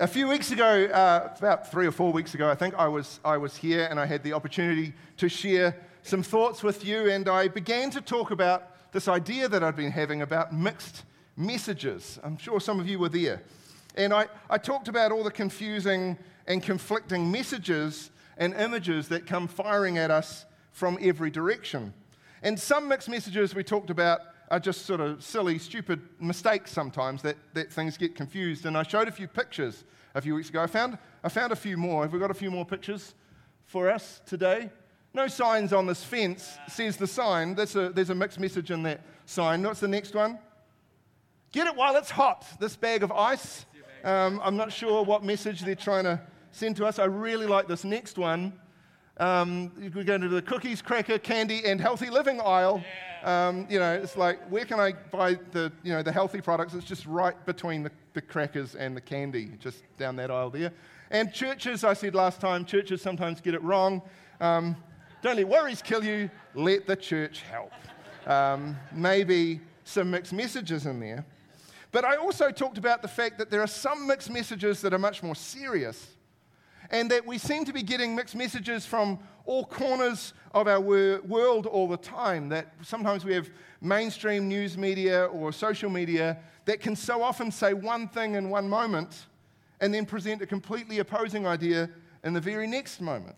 A few weeks ago, uh, about three or four weeks ago, I think, I was, I was here and I had the opportunity to share some thoughts with you, and I began to talk about this idea that I'd been having about mixed messages. I'm sure some of you were there. And I, I talked about all the confusing and conflicting messages and images that come firing at us from every direction. And some mixed messages we talked about are just sort of silly, stupid mistakes sometimes that, that things get confused. And I showed a few pictures a few weeks ago. I found, I found a few more. Have we got a few more pictures for us today? No signs on this fence, says the sign. That's a, there's a mixed message in that sign. What's the next one? Get it while it's hot. This bag of ice. Um, I'm not sure what message they're trying to send to us. I really like this next one. Um, we're going to the cookies, cracker, candy, and healthy living aisle. Yeah. Um, you know, it's like, where can I buy the, you know, the healthy products? It's just right between the, the crackers and the candy, just down that aisle there. And churches, I said last time, churches sometimes get it wrong. Um, don't let worries kill you, let the church help. Um, maybe some mixed messages in there. But I also talked about the fact that there are some mixed messages that are much more serious and that we seem to be getting mixed messages from all corners of our wor- world all the time. That sometimes we have mainstream news media or social media that can so often say one thing in one moment and then present a completely opposing idea in the very next moment.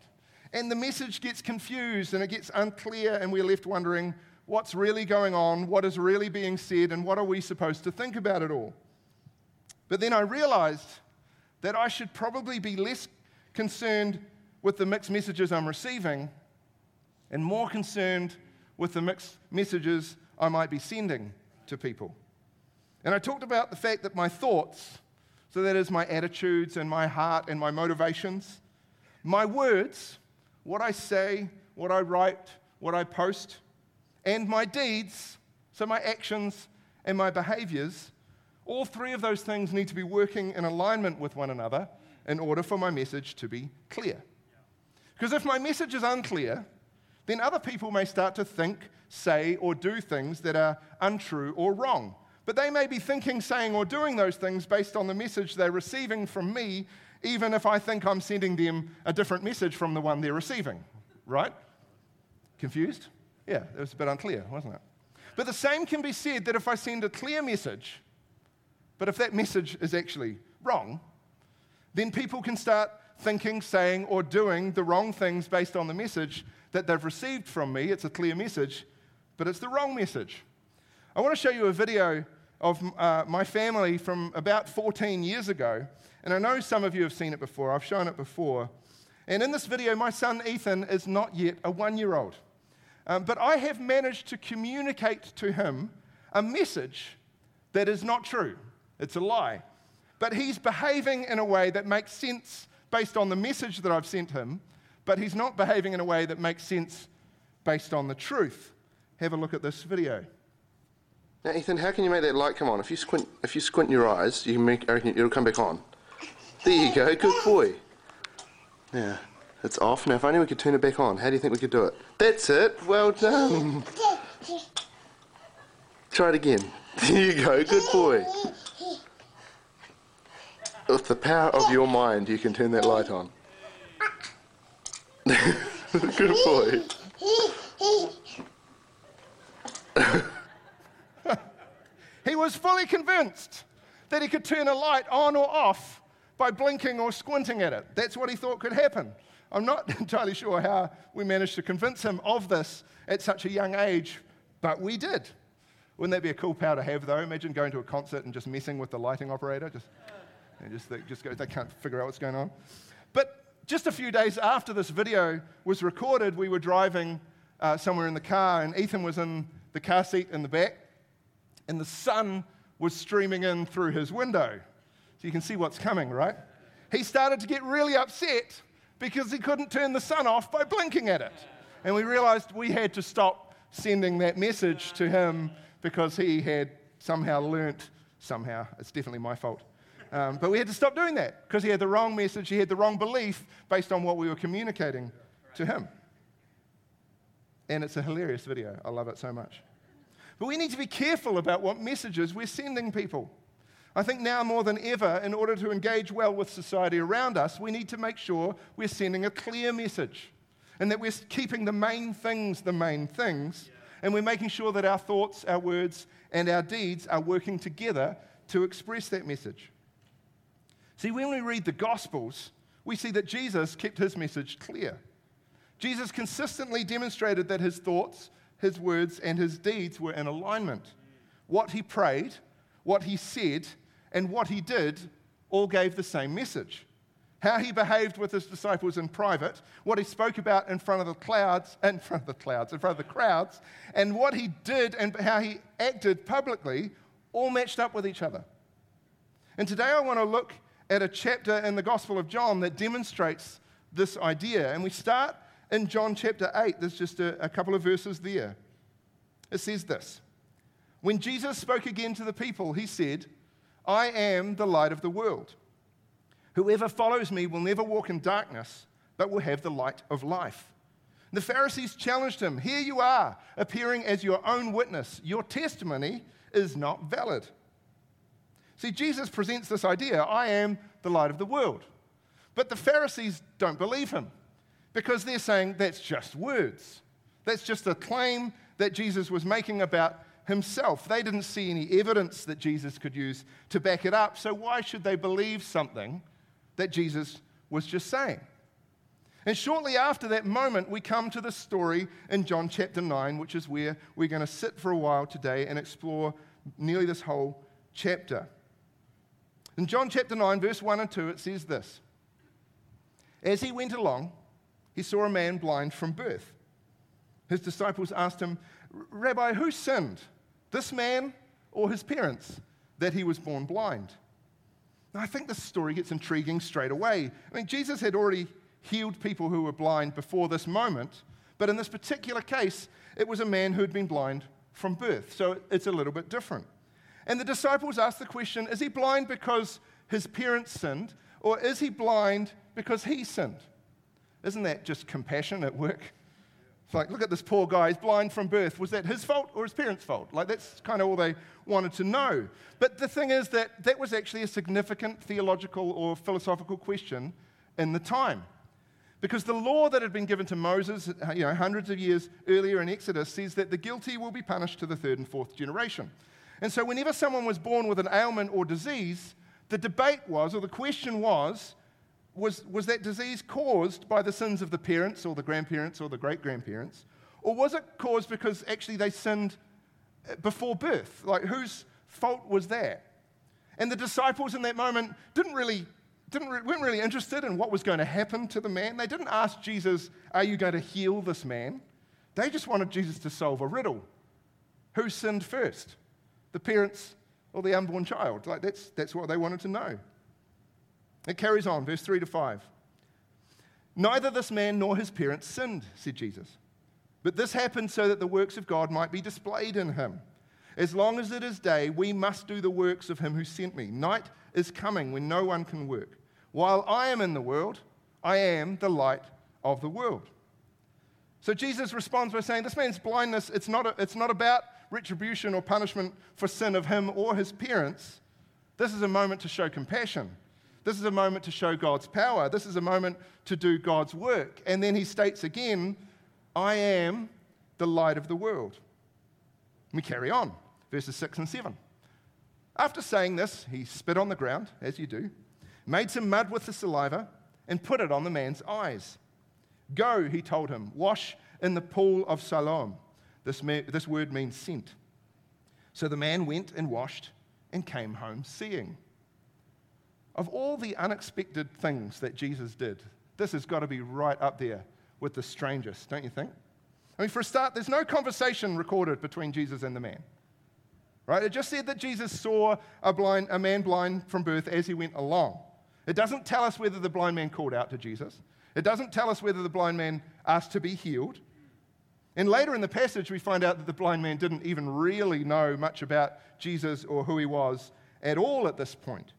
And the message gets confused and it gets unclear, and we're left wondering what's really going on, what is really being said, and what are we supposed to think about it all. But then I realized that I should probably be less concerned with the mixed messages I'm receiving and more concerned with the mixed messages I might be sending to people. And I talked about the fact that my thoughts, so that is my attitudes and my heart and my motivations, my words, what I say, what I write, what I post, and my deeds, so my actions and my behaviors, all three of those things need to be working in alignment with one another in order for my message to be clear. Because if my message is unclear, then other people may start to think, say, or do things that are untrue or wrong. But they may be thinking, saying, or doing those things based on the message they're receiving from me, even if I think I'm sending them a different message from the one they're receiving. Right? Confused? Yeah, it was a bit unclear, wasn't it? But the same can be said that if I send a clear message, but if that message is actually wrong, then people can start thinking, saying, or doing the wrong things based on the message that they've received from me. It's a clear message, but it's the wrong message. I want to show you a video of uh, my family from about 14 years ago, and I know some of you have seen it before. I've shown it before. And in this video, my son Ethan is not yet a one year old. Um, but I have managed to communicate to him a message that is not true. It's a lie. But he's behaving in a way that makes sense based on the message that I've sent him, but he's not behaving in a way that makes sense based on the truth. Have a look at this video. Now, Ethan, how can you make that light come on? If you squint, if you squint your eyes, you can make, it'll come back on. There you go, good boy. Yeah, it's off. Now, if only we could turn it back on. How do you think we could do it? That's it. Well done. Try it again. There you go, good boy. With the power of your mind, you can turn that light on. Good boy. he was fully convinced that he could turn a light on or off by blinking or squinting at it. That's what he thought could happen. I'm not entirely sure how we managed to convince him of this at such a young age, but we did. Wouldn't that be a cool power to have, though? Imagine going to a concert and just messing with the lighting operator. Just and just, they, just they can't figure out what's going on. But just a few days after this video was recorded, we were driving uh, somewhere in the car, and Ethan was in the car seat in the back, and the sun was streaming in through his window. So you can see what's coming, right? He started to get really upset because he couldn't turn the sun off by blinking at it. And we realized we had to stop sending that message to him because he had somehow learnt, somehow, it's definitely my fault, um, but we had to stop doing that because he had the wrong message, he had the wrong belief based on what we were communicating to him. And it's a hilarious video. I love it so much. But we need to be careful about what messages we're sending people. I think now more than ever, in order to engage well with society around us, we need to make sure we're sending a clear message and that we're keeping the main things the main things. And we're making sure that our thoughts, our words, and our deeds are working together to express that message. See, when we read the Gospels, we see that Jesus kept his message clear. Jesus consistently demonstrated that his thoughts, his words, and his deeds were in alignment. What he prayed, what he said, and what he did all gave the same message. How he behaved with his disciples in private, what he spoke about in front of the clouds, in front of the clouds, in front of the crowds, and what he did and how he acted publicly all matched up with each other. And today I want to look at a chapter in the Gospel of John that demonstrates this idea. And we start in John chapter 8. There's just a, a couple of verses there. It says this When Jesus spoke again to the people, he said, I am the light of the world. Whoever follows me will never walk in darkness, but will have the light of life. The Pharisees challenged him Here you are, appearing as your own witness. Your testimony is not valid. See, Jesus presents this idea I am the light of the world. But the Pharisees don't believe him because they're saying that's just words. That's just a claim that Jesus was making about himself. They didn't see any evidence that Jesus could use to back it up, so why should they believe something that Jesus was just saying? And shortly after that moment, we come to the story in John chapter 9, which is where we're going to sit for a while today and explore nearly this whole chapter. In John chapter 9, verse 1 and 2, it says this As he went along, he saw a man blind from birth. His disciples asked him, Rabbi, who sinned, this man or his parents, that he was born blind? Now, I think this story gets intriguing straight away. I mean, Jesus had already healed people who were blind before this moment, but in this particular case, it was a man who had been blind from birth. So it's a little bit different. And the disciples asked the question is he blind because his parents sinned, or is he blind because he sinned? Isn't that just compassion at work? It's like, look at this poor guy, he's blind from birth. Was that his fault or his parents' fault? Like, that's kind of all they wanted to know. But the thing is that that was actually a significant theological or philosophical question in the time. Because the law that had been given to Moses, you know, hundreds of years earlier in Exodus, says that the guilty will be punished to the third and fourth generation. And so, whenever someone was born with an ailment or disease, the debate was, or the question was, was, was that disease caused by the sins of the parents or the grandparents or the great grandparents? Or was it caused because actually they sinned uh, before birth? Like, whose fault was that? And the disciples in that moment didn't really, didn't, weren't really interested in what was going to happen to the man. They didn't ask Jesus, Are you going to heal this man? They just wanted Jesus to solve a riddle. Who sinned first? The parents or the unborn child. Like that's, that's what they wanted to know. It carries on, verse 3 to 5. Neither this man nor his parents sinned, said Jesus. But this happened so that the works of God might be displayed in him. As long as it is day, we must do the works of him who sent me. Night is coming when no one can work. While I am in the world, I am the light of the world. So Jesus responds by saying, This man's blindness, it's not, a, it's not about retribution or punishment for sin of him or his parents. This is a moment to show compassion. This is a moment to show God's power. This is a moment to do God's work. And then he states again, I am the light of the world. We carry on, verses 6 and 7. After saying this, he spit on the ground, as you do, made some mud with the saliva, and put it on the man's eyes. Go, he told him, wash in the pool of Siloam this, this word means sent. So the man went and washed and came home seeing. Of all the unexpected things that Jesus did, this has got to be right up there with the strangest, don't you think? I mean, for a start, there's no conversation recorded between Jesus and the man. Right? It just said that Jesus saw a, blind, a man blind from birth as he went along. It doesn't tell us whether the blind man called out to Jesus. It doesn't tell us whether the blind man asked to be healed. And later in the passage, we find out that the blind man didn't even really know much about Jesus or who he was at all at this point.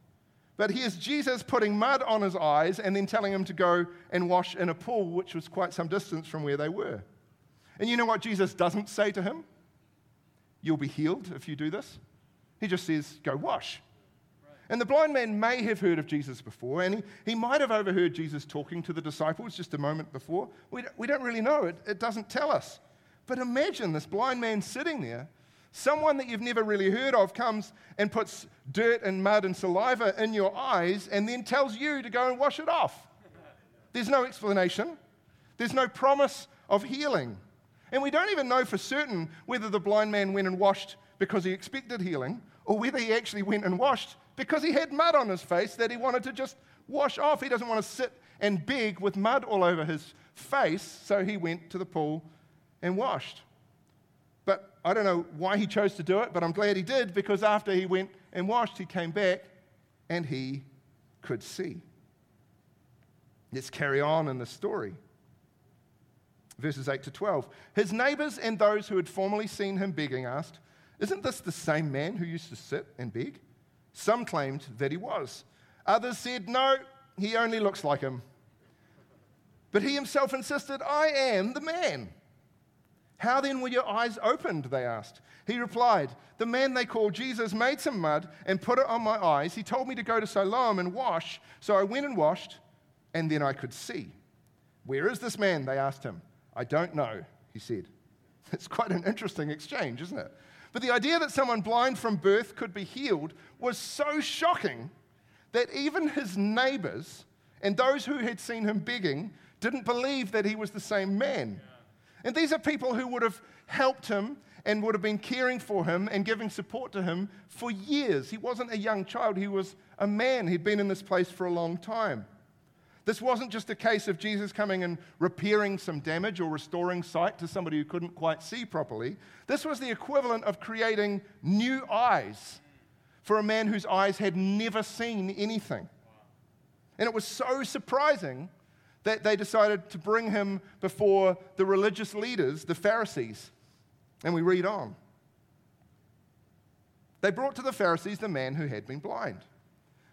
But here's Jesus putting mud on his eyes and then telling him to go and wash in a pool, which was quite some distance from where they were. And you know what Jesus doesn't say to him? You'll be healed if you do this. He just says, Go wash. And the blind man may have heard of Jesus before, and he, he might have overheard Jesus talking to the disciples just a moment before. We don't, we don't really know. It, it doesn't tell us. But imagine this blind man sitting there. Someone that you've never really heard of comes and puts dirt and mud and saliva in your eyes and then tells you to go and wash it off. There's no explanation, there's no promise of healing. And we don't even know for certain whether the blind man went and washed because he expected healing or whether he actually went and washed because he had mud on his face that he wanted to just wash off. He doesn't want to sit and beg with mud all over his face, so he went to the pool and washed. But I don't know why he chose to do it, but I'm glad he did because after he went and washed, he came back and he could see. Let's carry on in the story. Verses 8 to 12. His neighbors and those who had formerly seen him begging asked, Isn't this the same man who used to sit and beg? Some claimed that he was. Others said, No, he only looks like him. But he himself insisted, I am the man. How then were your eyes opened? They asked. He replied, The man they call Jesus made some mud and put it on my eyes. He told me to go to Siloam and wash. So I went and washed, and then I could see. Where is this man? They asked him. I don't know, he said. It's quite an interesting exchange, isn't it? But the idea that someone blind from birth could be healed was so shocking that even his neighbors and those who had seen him begging didn't believe that he was the same man. And these are people who would have helped him and would have been caring for him and giving support to him for years. He wasn't a young child, he was a man. He'd been in this place for a long time. This wasn't just a case of Jesus coming and repairing some damage or restoring sight to somebody who couldn't quite see properly. This was the equivalent of creating new eyes for a man whose eyes had never seen anything. And it was so surprising that they decided to bring him before the religious leaders, the Pharisees. And we read on. They brought to the Pharisees the man who had been blind.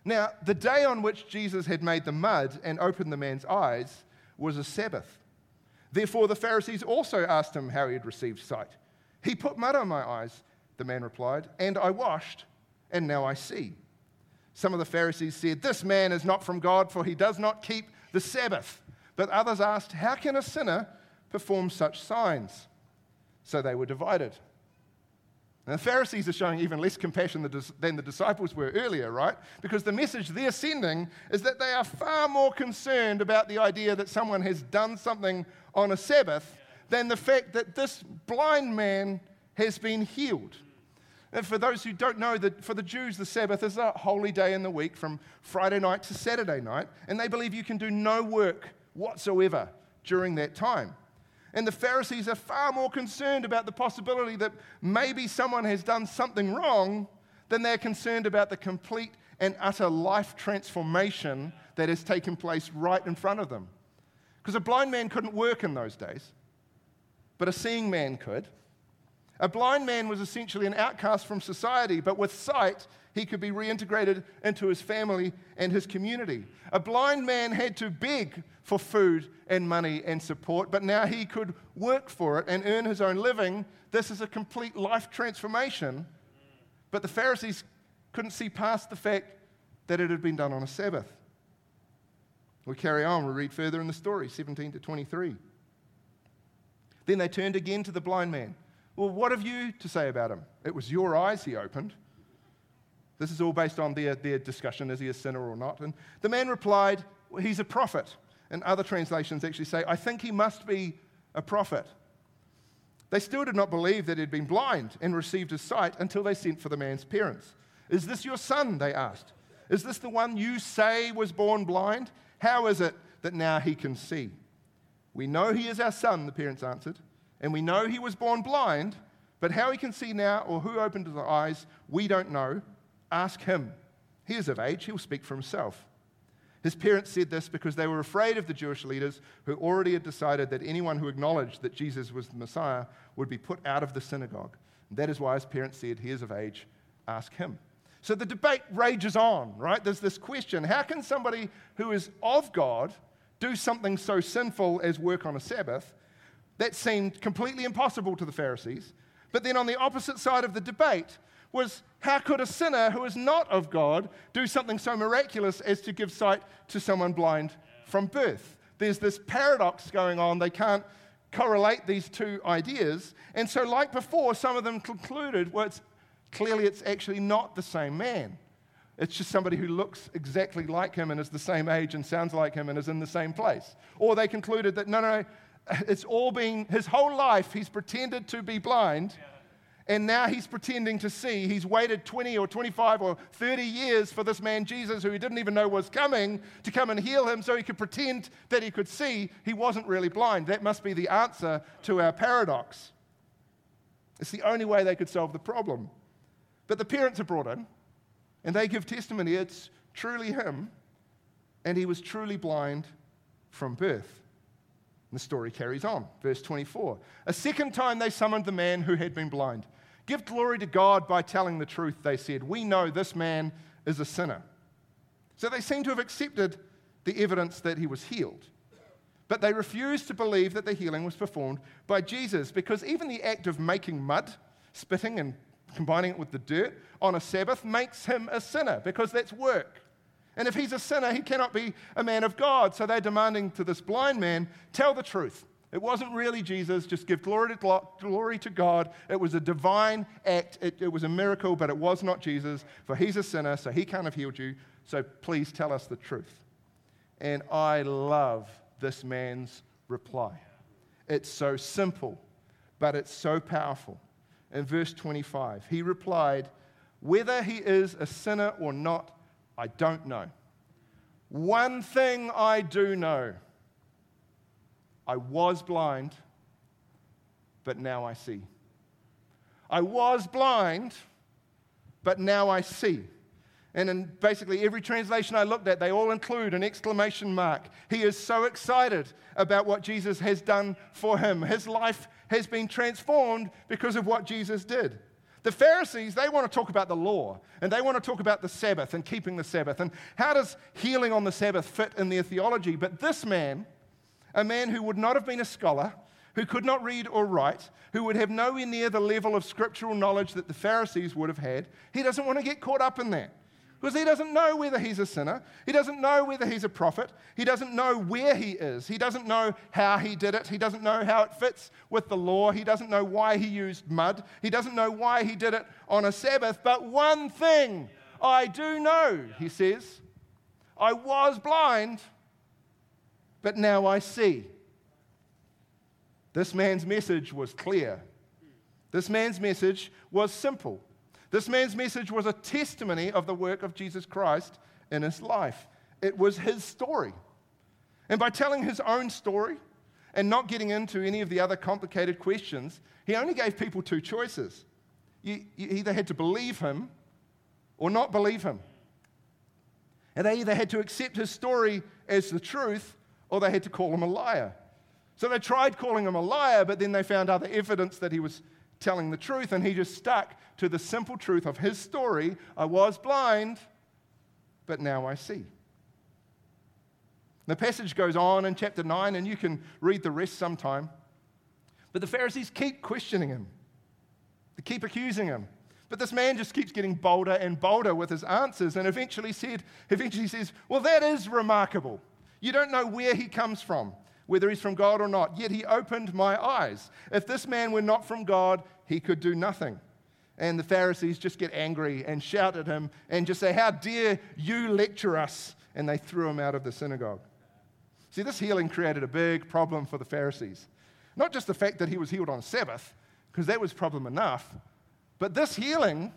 Now, the day on which Jesus had made the mud and opened the man's eyes was a Sabbath. Therefore, the Pharisees also asked him how he had received sight. He put mud on my eyes, the man replied, and I washed, and now I see. Some of the Pharisees said, This man is not from God, for he does not keep the Sabbath. But others asked, How can a sinner perform such signs? So they were divided. And the Pharisees are showing even less compassion than the disciples were earlier, right? Because the message they're sending is that they are far more concerned about the idea that someone has done something on a Sabbath than the fact that this blind man has been healed. And for those who don't know, that for the Jews, the Sabbath is a holy day in the week from Friday night to Saturday night, and they believe you can do no work whatsoever during that time. And the Pharisees are far more concerned about the possibility that maybe someone has done something wrong than they're concerned about the complete and utter life transformation that has taken place right in front of them. Because a blind man couldn't work in those days, but a seeing man could. A blind man was essentially an outcast from society, but with sight, he could be reintegrated into his family and his community. A blind man had to beg for food and money and support, but now he could work for it and earn his own living. This is a complete life transformation. But the Pharisees couldn't see past the fact that it had been done on a Sabbath. We carry on, we read further in the story, 17 to 23. Then they turned again to the blind man. Well, what have you to say about him? It was your eyes he opened. This is all based on their, their discussion is he a sinner or not? And the man replied, well, He's a prophet. And other translations actually say, I think he must be a prophet. They still did not believe that he'd been blind and received his sight until they sent for the man's parents. Is this your son? They asked. Is this the one you say was born blind? How is it that now he can see? We know he is our son, the parents answered, and we know he was born blind, but how he can see now or who opened his eyes, we don't know. Ask him. He is of age, he'll speak for himself. His parents said this because they were afraid of the Jewish leaders who already had decided that anyone who acknowledged that Jesus was the Messiah would be put out of the synagogue. And that is why his parents said, He is of age, ask him. So the debate rages on, right? There's this question how can somebody who is of God do something so sinful as work on a Sabbath? That seemed completely impossible to the Pharisees. But then on the opposite side of the debate, was how could a sinner who is not of God do something so miraculous as to give sight to someone blind from birth? There's this paradox going on. They can't correlate these two ideas. And so, like before, some of them concluded, well, it's, clearly it's actually not the same man. It's just somebody who looks exactly like him and is the same age and sounds like him and is in the same place. Or they concluded that no, no, no, it's all been his whole life, he's pretended to be blind. And now he's pretending to see. He's waited 20 or 25 or 30 years for this man Jesus, who he didn't even know was coming, to come and heal him so he could pretend that he could see. He wasn't really blind. That must be the answer to our paradox. It's the only way they could solve the problem. But the parents are brought in, and they give testimony it's truly him, and he was truly blind from birth. The story carries on. Verse 24. A second time they summoned the man who had been blind. Give glory to God by telling the truth, they said. We know this man is a sinner. So they seem to have accepted the evidence that he was healed. But they refused to believe that the healing was performed by Jesus because even the act of making mud, spitting and combining it with the dirt on a Sabbath makes him a sinner because that's work. And if he's a sinner, he cannot be a man of God. So they're demanding to this blind man, tell the truth. It wasn't really Jesus, just give glory to, glory to God. It was a divine act, it, it was a miracle, but it was not Jesus, for he's a sinner, so he can't have healed you. So please tell us the truth. And I love this man's reply. It's so simple, but it's so powerful. In verse 25, he replied, Whether he is a sinner or not, I don't know. One thing I do know I was blind, but now I see. I was blind, but now I see. And in basically every translation I looked at, they all include an exclamation mark. He is so excited about what Jesus has done for him. His life has been transformed because of what Jesus did. The Pharisees, they want to talk about the law and they want to talk about the Sabbath and keeping the Sabbath and how does healing on the Sabbath fit in their theology. But this man, a man who would not have been a scholar, who could not read or write, who would have nowhere near the level of scriptural knowledge that the Pharisees would have had, he doesn't want to get caught up in that. Because he doesn't know whether he's a sinner. He doesn't know whether he's a prophet. He doesn't know where he is. He doesn't know how he did it. He doesn't know how it fits with the law. He doesn't know why he used mud. He doesn't know why he did it on a Sabbath. But one thing I do know, he says I was blind, but now I see. This man's message was clear. This man's message was simple. This man's message was a testimony of the work of Jesus Christ in his life. It was his story. And by telling his own story and not getting into any of the other complicated questions, he only gave people two choices. You, you either had to believe him or not believe him. And they either had to accept his story as the truth or they had to call him a liar. So they tried calling him a liar, but then they found other evidence that he was telling the truth, and he just stuck to the simple truth of his story I was blind, but now I see. The passage goes on in chapter 9, and you can read the rest sometime. But the Pharisees keep questioning him, they keep accusing him. But this man just keeps getting bolder and bolder with his answers, and eventually, said, eventually says, Well, that is remarkable. You don't know where he comes from whether he's from God or not. Yet he opened my eyes. If this man were not from God, he could do nothing. And the Pharisees just get angry and shout at him and just say, How dare you lecture us? And they threw him out of the synagogue. See, this healing created a big problem for the Pharisees. Not just the fact that he was healed on Sabbath, because that was problem enough, but this healing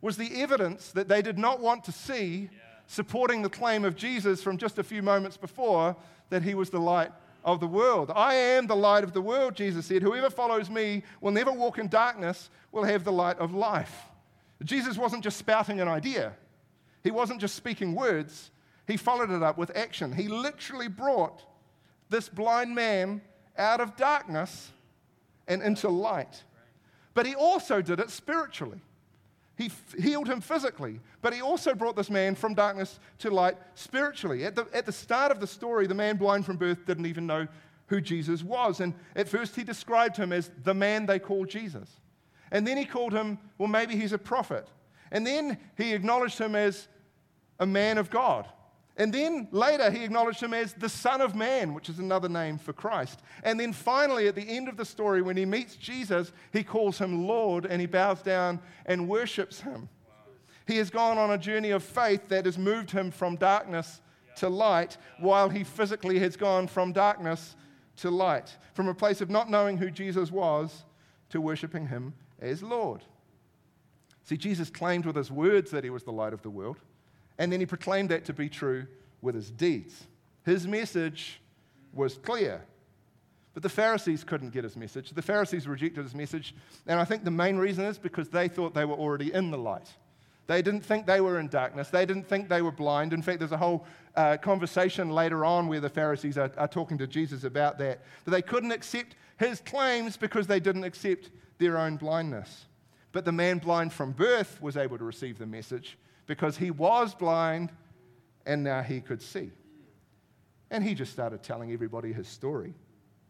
was the evidence that they did not want to see supporting the claim of Jesus from just a few moments before that he was the light of the world. I am the light of the world, Jesus said. Whoever follows me will never walk in darkness, will have the light of life. Jesus wasn't just spouting an idea, he wasn't just speaking words, he followed it up with action. He literally brought this blind man out of darkness and into light. But he also did it spiritually. He f- healed him physically, but he also brought this man from darkness to light spiritually. At the, at the start of the story, the man blind from birth didn't even know who Jesus was. And at first, he described him as the man they call Jesus. And then he called him, well, maybe he's a prophet. And then he acknowledged him as a man of God. And then later, he acknowledged him as the Son of Man, which is another name for Christ. And then finally, at the end of the story, when he meets Jesus, he calls him Lord and he bows down and worships him. He has gone on a journey of faith that has moved him from darkness to light, while he physically has gone from darkness to light, from a place of not knowing who Jesus was to worshiping him as Lord. See, Jesus claimed with his words that he was the light of the world. And then he proclaimed that to be true with his deeds. His message was clear. But the Pharisees couldn't get his message. The Pharisees rejected his message. And I think the main reason is because they thought they were already in the light. They didn't think they were in darkness. They didn't think they were blind. In fact, there's a whole uh, conversation later on where the Pharisees are, are talking to Jesus about that. That they couldn't accept his claims because they didn't accept their own blindness. But the man blind from birth was able to receive the message because he was blind and now he could see. And he just started telling everybody his story.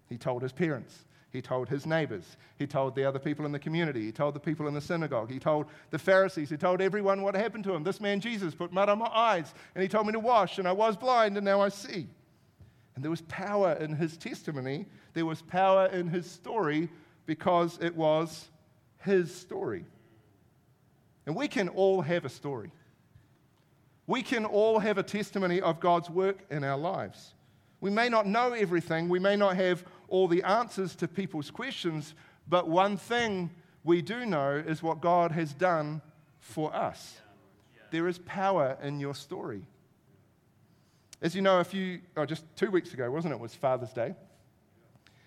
He told his parents, he told his neighbors, he told the other people in the community, he told the people in the synagogue, he told the Pharisees, he told everyone what happened to him. This man Jesus put mud on my eyes and he told me to wash, and I was blind and now I see. And there was power in his testimony, there was power in his story because it was his story. And we can all have a story. We can all have a testimony of God's work in our lives. We may not know everything, we may not have all the answers to people's questions, but one thing we do know is what God has done for us. There is power in your story. As you know, a few, oh, just two weeks ago, wasn't it? It was Father's Day.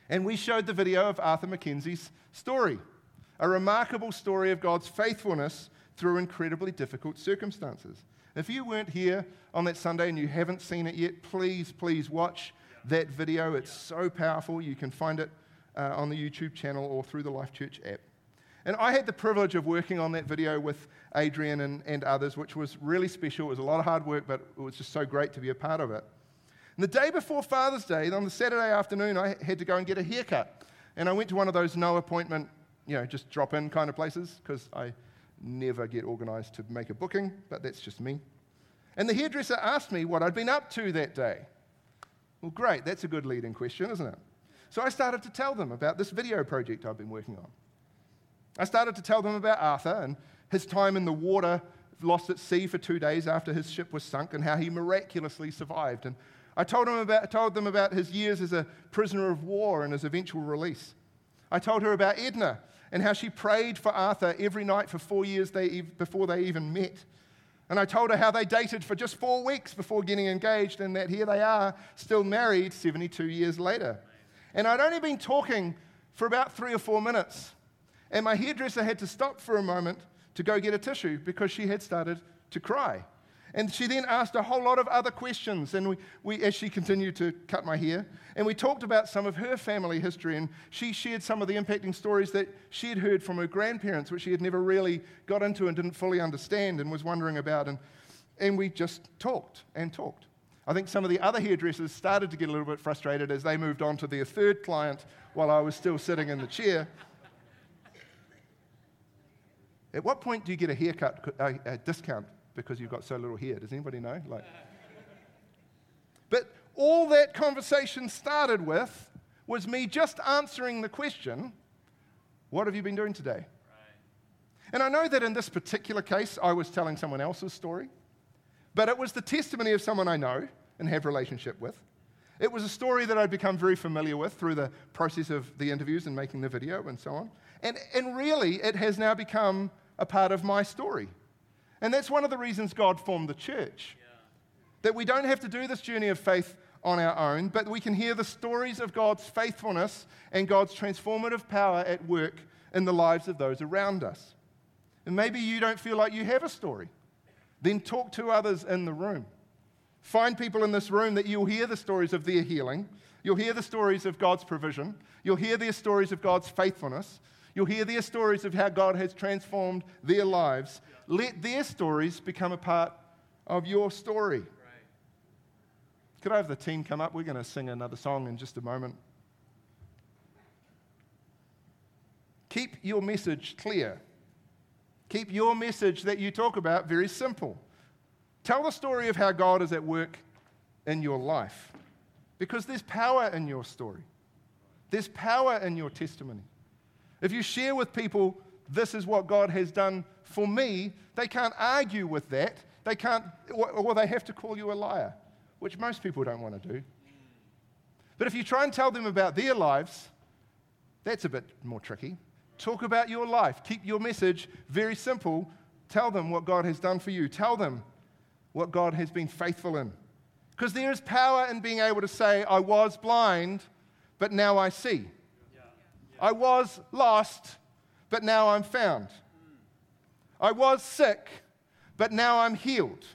And we showed the video of Arthur Mackenzie's story, a remarkable story of God's faithfulness through incredibly difficult circumstances. If you weren't here on that Sunday and you haven't seen it yet, please, please watch that video. It's so powerful. You can find it uh, on the YouTube channel or through the Life Church app. And I had the privilege of working on that video with Adrian and, and others, which was really special. It was a lot of hard work, but it was just so great to be a part of it. And the day before Father's Day, on the Saturday afternoon, I had to go and get a haircut. And I went to one of those no appointment, you know, just drop in kind of places because I never get organized to make a booking, but that's just me. And the hairdresser asked me what I'd been up to that day. Well, great, that's a good leading question, isn't it? So I started to tell them about this video project I've been working on. I started to tell them about Arthur and his time in the water, lost at sea for two days after his ship was sunk, and how he miraculously survived. And I told, him about, told them about his years as a prisoner of war and his eventual release. I told her about Edna and how she prayed for Arthur every night for four years they, before they even met. And I told her how they dated for just four weeks before getting engaged, and that here they are, still married 72 years later. And I'd only been talking for about three or four minutes. And my hairdresser had to stop for a moment to go get a tissue because she had started to cry. And she then asked a whole lot of other questions, and we, we, as she continued to cut my hair. And we talked about some of her family history, and she shared some of the impacting stories that she had heard from her grandparents, which she had never really got into and didn't fully understand and was wondering about. And, and we just talked and talked. I think some of the other hairdressers started to get a little bit frustrated as they moved on to their third client while I was still sitting in the chair. At what point do you get a haircut a, a discount because you've got so little hair. Does anybody know? Like, but all that conversation started with was me just answering the question, What have you been doing today? Right. And I know that in this particular case, I was telling someone else's story, but it was the testimony of someone I know and have relationship with. It was a story that I'd become very familiar with through the process of the interviews and making the video and so on. And, and really, it has now become a part of my story. And that's one of the reasons God formed the church. That we don't have to do this journey of faith on our own, but we can hear the stories of God's faithfulness and God's transformative power at work in the lives of those around us. And maybe you don't feel like you have a story. Then talk to others in the room. Find people in this room that you'll hear the stories of their healing. You'll hear the stories of God's provision. You'll hear their stories of God's faithfulness. You'll hear their stories of how God has transformed their lives. Let their stories become a part of your story. Could I have the team come up? We're going to sing another song in just a moment. Keep your message clear. Keep your message that you talk about very simple. Tell the story of how God is at work in your life because there's power in your story, there's power in your testimony. If you share with people, this is what God has done for me, they can't argue with that. They can't, or they have to call you a liar, which most people don't want to do. But if you try and tell them about their lives, that's a bit more tricky. Talk about your life. Keep your message very simple. Tell them what God has done for you. Tell them what God has been faithful in. Because there is power in being able to say, I was blind, but now I see. I was lost, but now I'm found. I was sick, but now I'm healed.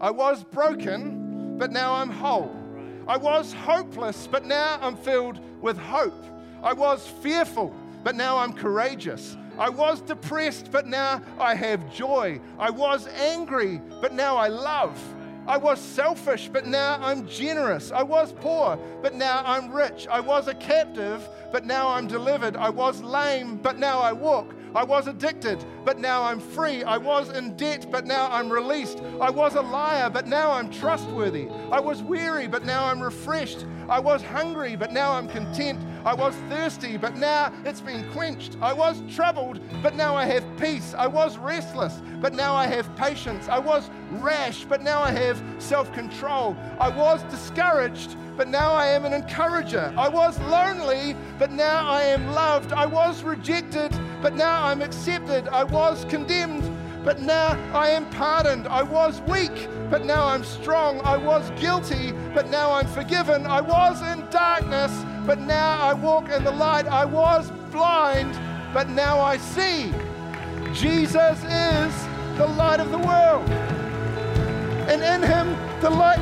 I was broken, but now I'm whole. I was hopeless, but now I'm filled with hope. I was fearful, but now I'm courageous. I was depressed, but now I have joy. I was angry, but now I love. I was selfish, but now I'm generous. I was poor, but now I'm rich. I was a captive, but now I'm delivered. I was lame, but now I walk. I was addicted, but now I'm free. I was in debt, but now I'm released. I was a liar, but now I'm trustworthy. I was weary, but now I'm refreshed. I was hungry, but now I'm content. I was thirsty, but now it's been quenched. I was troubled, but now I have peace. I was restless, but now I have patience. I was rash, but now I have self control. I was discouraged, but now I am an encourager. I was lonely, but now I am loved. I was rejected, but now I'm accepted. I was condemned, but now I am pardoned. I was weak, but now I'm strong. I was guilty, but now I'm forgiven. I was in darkness, but now I walk in the light. I was blind, but now I see. Jesus is the light of the world. And in him, the light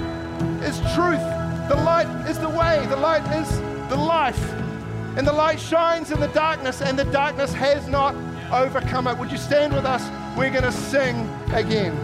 is truth. The light is the way. The light is the life. And the light shines in the darkness, and the darkness has not overcome it. Would you stand with us? We're going to sing again.